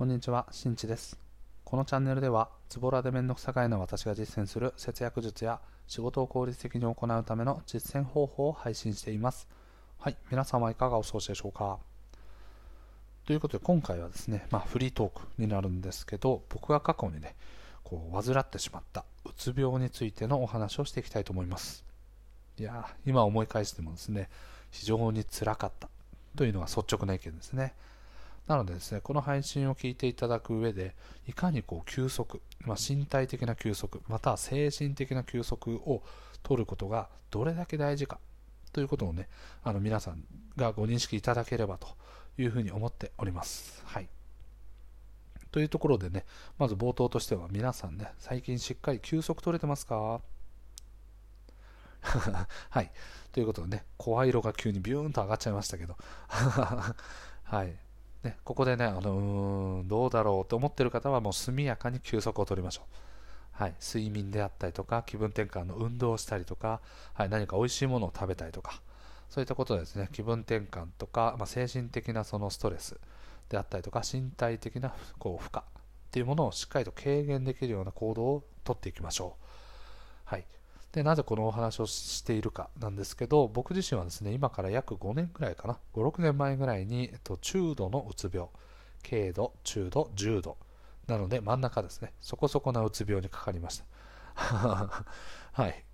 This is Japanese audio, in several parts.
こんにちは、しんちです。このチャンネルでは、ズボラでめんどくさがいの私が実践する節約術や仕事を効率的に行うための実践方法を配信しています。はい、皆様いかがお過ごしでしょうかということで、今回はですね、まあ、フリートークになるんですけど、僕が過去にね、こう、患ってしまったうつ病についてのお話をしていきたいと思います。いやー、今思い返してもですね、非常につらかったというのが率直な意見ですね。なのでですね、この配信を聞いていただく上で、いかにこう休息、まあ、身体的な休息、または精神的な休息を取ることがどれだけ大事かということをね、あの皆さんがご認識いただければというふうに思っております。はい。というところでね、まず冒頭としては皆さんね、最近しっかり休息取れてますか？はい。ということでね、声色が急にビューンと上がっちゃいましたけど。はい。ね、ここでね、あのうーん、どうだろうと思ってる方はもう速やかに休息を取りましょう。はい、睡眠であったりとか、気分転換の運動をしたりとか、はい、何か美味しいものを食べたりとか、そういったことでですね、気分転換とか、まあ、精神的なそのストレスであったりとか、身体的なこう負荷っていうものをしっかりと軽減できるような行動をとっていきましょう。はい。で、なぜこのお話をしているかなんですけど、僕自身はですね、今から約5年ぐらいかな、5、6年前ぐらいに、えっと、中度のうつ病、軽度、中度、重度、なので真ん中ですね、そこそこなうつ病にかかりました。はい。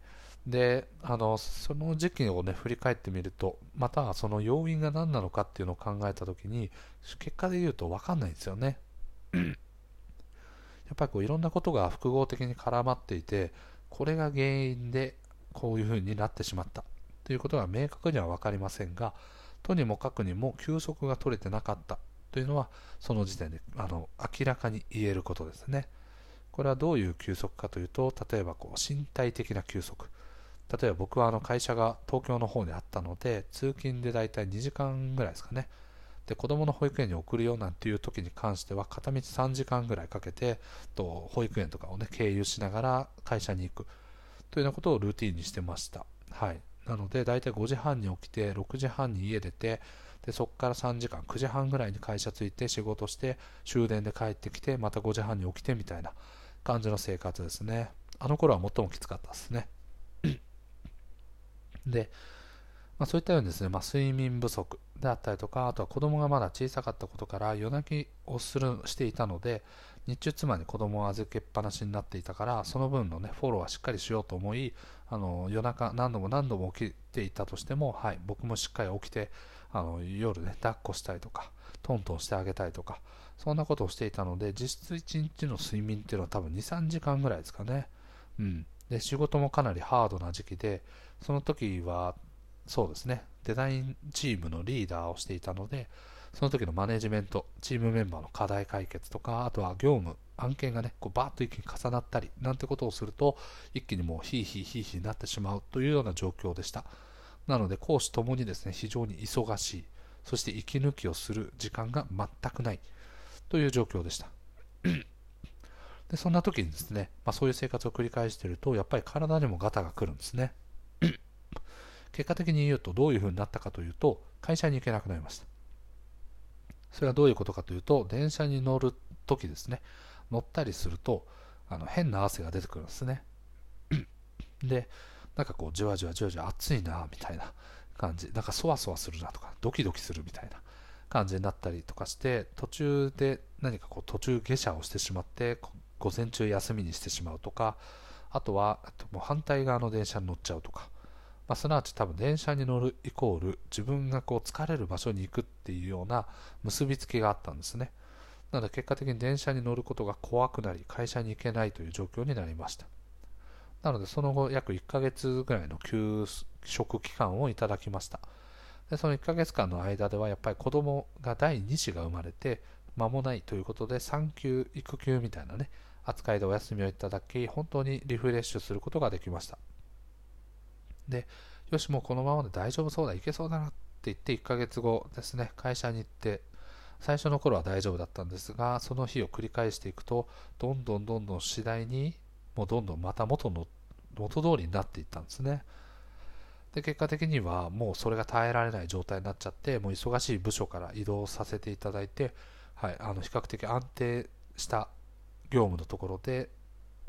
で、あの、その時期をね、振り返ってみると、またはその要因が何なのかっていうのを考えたときに、結果で言うと分かんないんですよね。やっぱりこういろんなことが複合的に絡まっていて、これが原因でこういうふうになってしまったということが明確には分かりませんが、とにもかくにも休息が取れてなかったというのは、その時点であの明らかに言えることですね。これはどういう休息かというと、例えばこう身体的な休息。例えば僕はあの会社が東京の方にあったので、通勤でだいたい2時間ぐらいですかね。で子供の保育園に送るよなんていう時に関しては片道3時間ぐらいかけてと保育園とかをね経由しながら会社に行く。というようなことをルーティンにしてました。はい。なので大体5時半に起きて6時半に家出てでそこから3時間9時半ぐらいに会社着いて仕事して終電で帰ってきてまた5時半に起きてみたいな感じの生活ですね。あの頃は最もきつかったですね。でまあ、そういったようにですね、まあ、睡眠不足であったりとか、あとは子供がまだ小さかったことから夜泣きをするしていたので、日中妻に子供を預けっぱなしになっていたから、その分の、ね、フォローはしっかりしようと思い、あの夜中何度も何度も起きていたとしても、はい、僕もしっかり起きて、あの夜ね、抱っこしたりとか、トントンしてあげたりとか、そんなことをしていたので、実質1日の睡眠っていうのは多分2、3時間ぐらいですかね。うん。で、仕事もかなりハードな時期で、その時はそうですね、デザインチームのリーダーをしていたので、その時のマネジメント、チームメンバーの課題解決とか、あとは業務、案件がね、こうバーッと一気に重なったり、なんてことをすると、一気にもうヒーヒーヒーヒーになってしまうというような状況でした。なので、講師ともにですね、非常に忙しい、そして息抜きをする時間が全くないという状況でした。でそんな時にですね、まあ、そういう生活を繰り返していると、やっぱり体にもガタが来るんですね。結果的に言うとどういうふうになったかというと会社に行けなくなりました。それはどういうことかというと電車に乗る時ですね。乗ったりするとあの変な汗が出てくるんですね。でなんかこうじわじわじわじわ暑いなみたいな感じ。なんかそわそわするなとかドキドキするみたいな感じになったりとかして途中で何かこう途中下車をしてしまって午前中休みにしてしまうとかあとはもう反対側の電車に乗っちゃうとか。まあ、すなわち多分電車に乗るイコール自分がこう疲れる場所に行くっていうような結びつきがあったんですね。なので結果的に電車に乗ることが怖くなり会社に行けないという状況になりました。なのでその後約1ヶ月ぐらいの休職期間をいただきました。でその1ヶ月間の間ではやっぱり子供が第2子が生まれて間もないということで産休育休みたいなね扱いでお休みをいただき本当にリフレッシュすることができました。で、よし、もうこのままで大丈夫そうだ、いけそうだなって言って、1ヶ月後ですね、会社に行って、最初の頃は大丈夫だったんですが、その日を繰り返していくと、どんどんどんどん次第に、もうどんどんまた元の、元通りになっていったんですね。で、結果的にはもうそれが耐えられない状態になっちゃって、もう忙しい部署から移動させていただいて、はい、あの比較的安定した業務のところで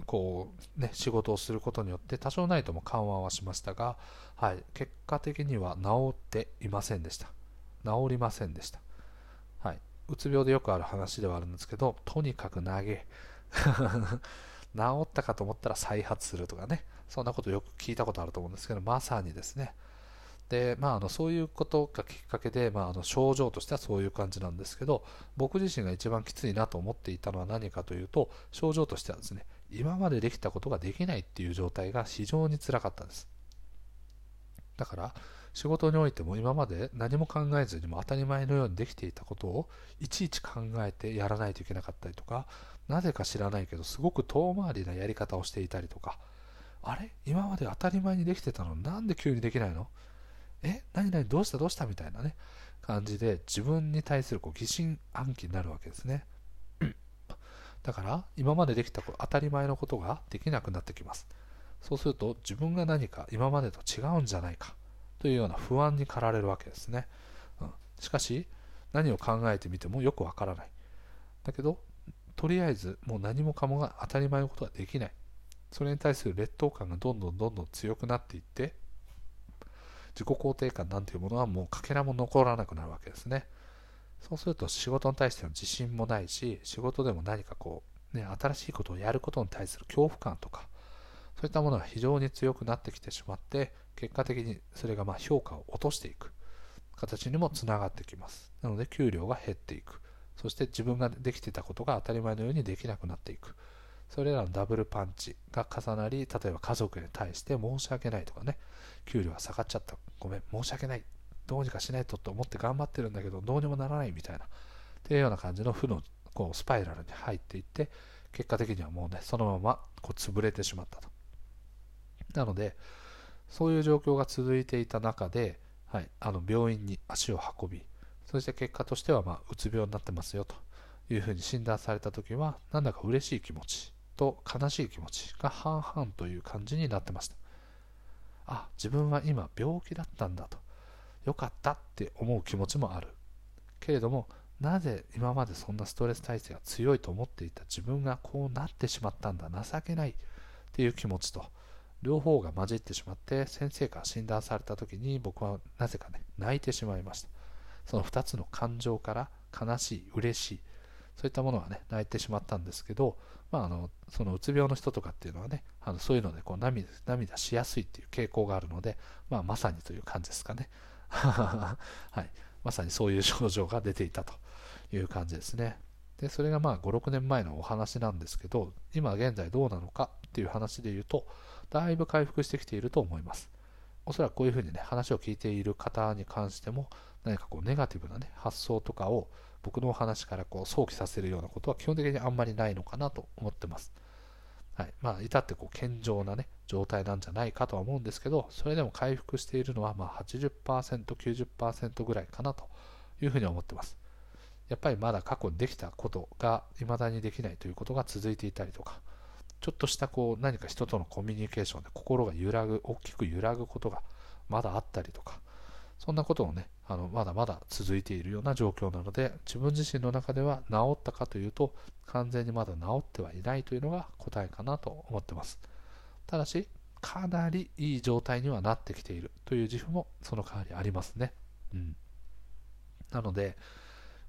こう、ね、仕事をすることによって多少ないとも緩和はしましたが、はい、結果的には治っていませんでした。治りませんでした、はい、うつ病でよくある話ではあるんですけどとにかく投げ。治ったかと思ったら再発するとかね。そんなことよく聞いたことあると思うんですけどまさにですね。でまあ、あのそういうことがきっかけで、まあ、あの症状としてはそういう感じなんですけど僕自身が一番きついなと思っていたのは何かというと症状としてはですね今までできたことができないっていう状態が非常につらかったです。だから仕事においても今まで何も考えずにも当たり前のようにできていたことをいちいち考えてやらないといけなかったりとかなぜか知らないけどすごく遠回りなやり方をしていたりとか。あれ？今まで当たり前にできてたの？なんで急にできないの？え？何々どうした？どうした？みたいなね感じで自分に対するこう疑心暗鬼になるわけですね。だから今までできた当たり前のことができなくなってきます。そうすると自分が何か今までと違うんじゃないか。というような不安に駆られるわけですね、うん、しかし何を考えてみてもよくわからない。だけどとりあえずもう何もかもが当たり前のことができない。それに対する劣等感がどんどんどんどん強くなっていって自己肯定感なんていうものはもうかけらも残らなくなるわけですね。そうすると仕事に対しての自信もないし、仕事でも何かこう、ね、新しいことをやることに対する恐怖感とか、そういったものが非常に強くなってきてしまって、結果的にそれがまあ評価を落としていく形にもつながってきます。なので給料が減っていく。そして自分ができてたことが当たり前のようにできなくなっていく。それらのダブルパンチが重なり、例えば家族に対して申し訳ないとかね、給料が下がっちゃった、ごめん、申し訳ない、どうにかしないとと思って頑張ってるんだけど、どうにもならないみたいな、っていうような感じの負のこうスパイラルに入っていって、結果的にはもうね、そのままこう潰れてしまったと。なので、そういう状況が続いていた中で、はい、あの病院に足を運び、そして結果としては、まあ、うつ病になってますよというふうに診断されたときは、なんだか嬉しい気持ちと悲しい気持ちが半々という感じになってました。あ、自分は今病気だったんだと。よかったって思う気持ちもある。けれども、なぜ今までそんなストレス耐性が強いと思っていた自分がこうなってしまったんだ、情けないっていう気持ちと、両方が混じってしまって先生から診断された時に僕はなぜかね泣いてしまいましたその2つの感情から悲しい嬉しいそういったものがね泣いてしまったんですけどまあ、あのそのうつ病の人とかっていうのはねあのそういうのでこう涙涙しやすいっていう傾向があるので、まあ、まさにという感じですかね、はい、まさにそういう症状が出ていたという感じですね。でそれがまあ56年前のお話なんですけど今現在どうなのかっていう話で言うとだいぶ回復してきていると思います。おそらくこういうふうにね話を聞いている方に関しても何かこうネガティブなね発想とかを僕のお話からこう想起させるようなことは基本的にあんまりないのかなと思ってます。はい。まあ、至ってこう健常なね、状態なんじゃないかとは思うんですけど、それでも回復しているのはまあ80%、90%ぐらいかなというふうに思ってます。やっぱりまだ過去にできたことが未だにできないということが続いていたりとか、ちょっとしたこう何か人とのコミュニケーションで心が揺らぐ、大きく揺らぐことがまだあったりとか、そんなことをね、あのまだまだ続いているような状況なので、自分自身の中では治ったかというと、完全にまだ治ってはいないというのが答えかなと思ってます。ただし、かなりいい状態にはなってきているという自負もその代わりありますね。うん。なので、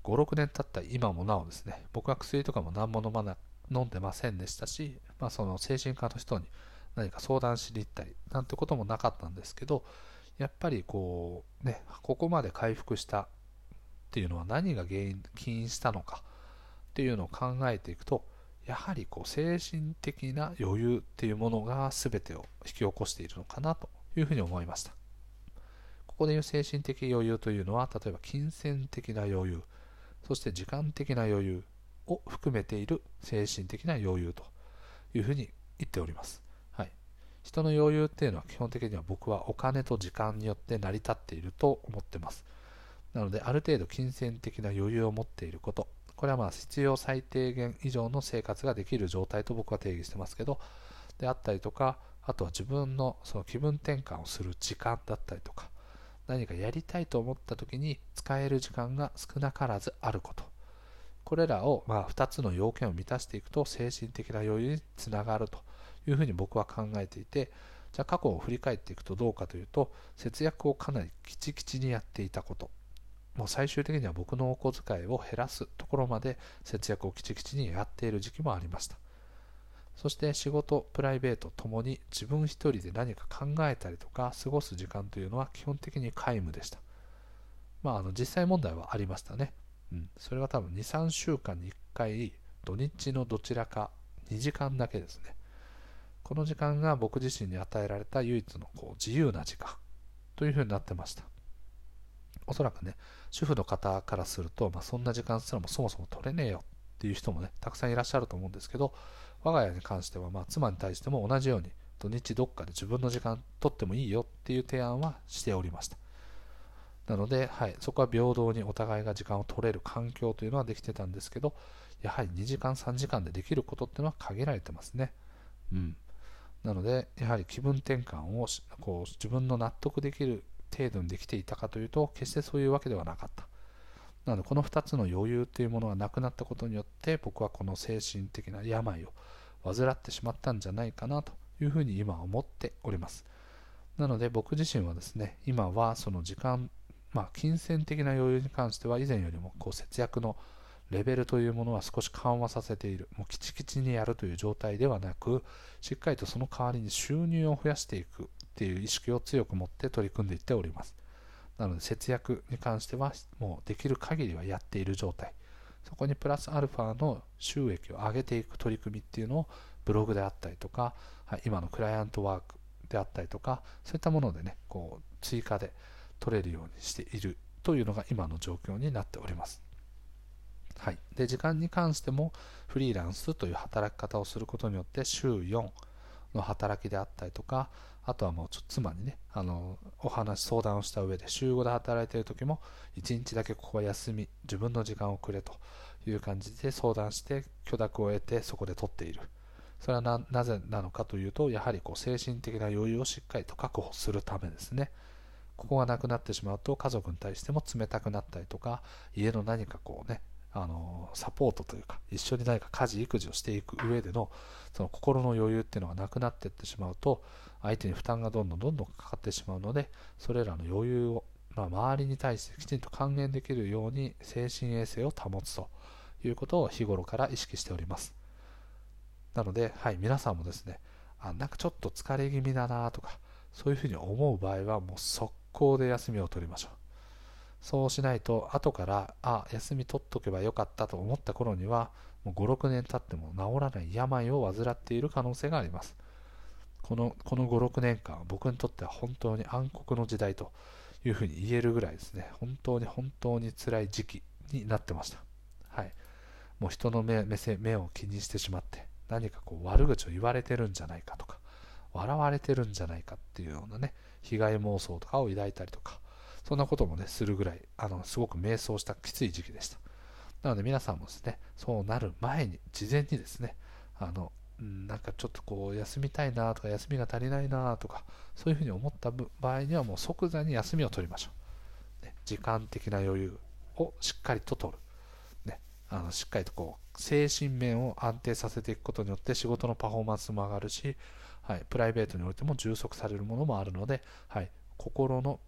5、6年経った今もなおですね、僕は薬とかも何も飲まな飲んでませんでしたし、まあ、その精神科の人に何か相談しに行ったりなんてこともなかったんですけど、やっぱりこうねここまで回復したっていうのは何が原因起因したのかっていうのを考えていくとやはりこう精神的な余裕っていうものが全てを引き起こしているのかなというふうに思いました。ここでいう精神的余裕というのは例えば金銭的な余裕そして時間的な余裕を含めている精神的な余裕というふうに言っております。人の余裕っていうのは基本的には僕はお金と時間によって成り立っていると思ってます。なので、ある程度金銭的な余裕を持っていること、これはまあ必要最低限以上の生活ができる状態と僕は定義してますけど、であったりとか、あとは自分のその気分転換をする時間だったりとか、何かやりたいと思った時に使える時間が少なからずあること。これらを、ま、2つの要件を満たしていくと精神的な余裕につながるというふうに僕は考えていてじゃあ過去を振り返っていくとどうかというと節約をかなりきちきちにやっていたこと。もう最終的には僕のお小遣いを減らすところまで節約をきちきちにやっている時期もありました。そして仕事プライベートともに自分一人で何か考えたりとか過ごす時間というのは基本的に皆無でした。まああの実際問題はありましたね。うん、それは多分2、3週間に1回、土日のどちらか2時間だけですね。この時間が僕自身に与えられた唯一のこう自由な時間というふうになってました。おそらくね、主婦の方からすると、まあ、そんな時間すらもそもそも取れねえよっていう人もね、たくさんいらっしゃると思うんですけど、我が家に関しては、まあ、妻に対しても同じように、土日どっかで自分の時間取ってもいいよっていう提案はしておりました。なので、はい、そこは平等にお互いが時間を取れる環境というのはできてたんですけど、やはり2時間、3時間でできることっていうのは限られてますね。うん。なので、やはり気分転換をこう自分の納得できる程度にできていたかというと、決してそういうわけではなかった。なので、この2つの余裕というものがなくなったことによって、僕はこの精神的な病を患ってしまったんじゃないかなというふうに今思っております。なので僕自身はですね、今はその時間まあ、金銭的な余裕に関しては以前よりもこう節約のレベルというものは少し緩和させている。もうキチキチにやるという状態ではなく、しっかりとその代わりに収入を増やしていくっていう意識を強く持って取り組んでいっております。なので節約に関してはもうできる限りはやっている状態。そこにプラスアルファの収益を上げていく取り組みっていうのをブログであったりとか、今のクライアントワークであったりとか、そういったものでね、こう追加で取れるようにしているというのが今の状況になっております。はい、で時間に関してもフリーランスという働き方をすることによって週4の働きであったりとかあとはもうちょっと妻にねあのお話相談をした上で週5で働いている時も1日だけここは休み自分の時間をくれという感じで相談して許諾を得てそこで取っている。それはなぜなのかというとやはりこう精神的な余裕をしっかりと確保するためですね。ここがなくなってしまうと家族に対しても冷たくなったりとか家の何かこうねあのサポートというか一緒に何か家事育児をしていく上でのその心の余裕っていうのがなくなっていってしまうと相手に負担がどんどんどんどんかかってしまうのでそれらの余裕を、まあ、周りに対してきちんと還元できるように精神衛生を保つということを日頃から意識しておりますなので、はい、皆さんもですねあなんかちょっと疲れ気味だなとかそういうふうに思う場合はもう速攻で休みを取りましょう。そうしないと、後から、あ、休み取っとけばよかったと思った頃には、もう5、6年経っても治らない病を患っている可能性があります。このこの5、6年間、僕にとっては本当に暗黒の時代というふうに言えるぐらいですね、本当に本当に辛い時期になってました。はい。もう人の目目線目を気にしてしまって、何かこう悪口を言われてるんじゃないかとか、笑われてるんじゃないかっていうようなね、被害妄想とかを抱いたりとか、そんなこともね、するぐらい、あの、すごく迷走したきつい時期でした。なので皆さんもですね、そうなる前に、事前にですね、あの、なんかちょっとこう休みたいなとか休みが足りないなとかそういうふうに思った場合にはもう即座に休みを取りましょう、ね、時間的な余裕をしっかりと取る、ね、あのしっかりとこう精神面を安定させていくことによって仕事のパフォーマンスも上がるしはい、プライベートにおいても充足されるものもあるので、はい、心の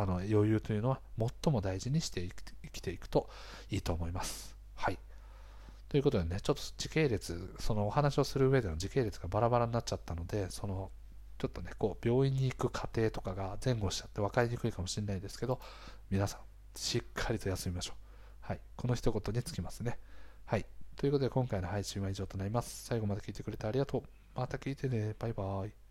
あの余裕というのは最も大事にして生きていくといいと思います。はい。ということでね、ちょっと時系列、そのお話をする上での時系列がバラバラになっちゃったので、そのちょっとね、こう病院に行く過程とかが前後しちゃって分かりにくいかもしれないですけど、皆さん、しっかりと休みましょう。はい。この一言につきますね。はい。ということで今回の配信は以上となります。最後まで聞いてくれてありがとう。また聞いてね。バイバイ。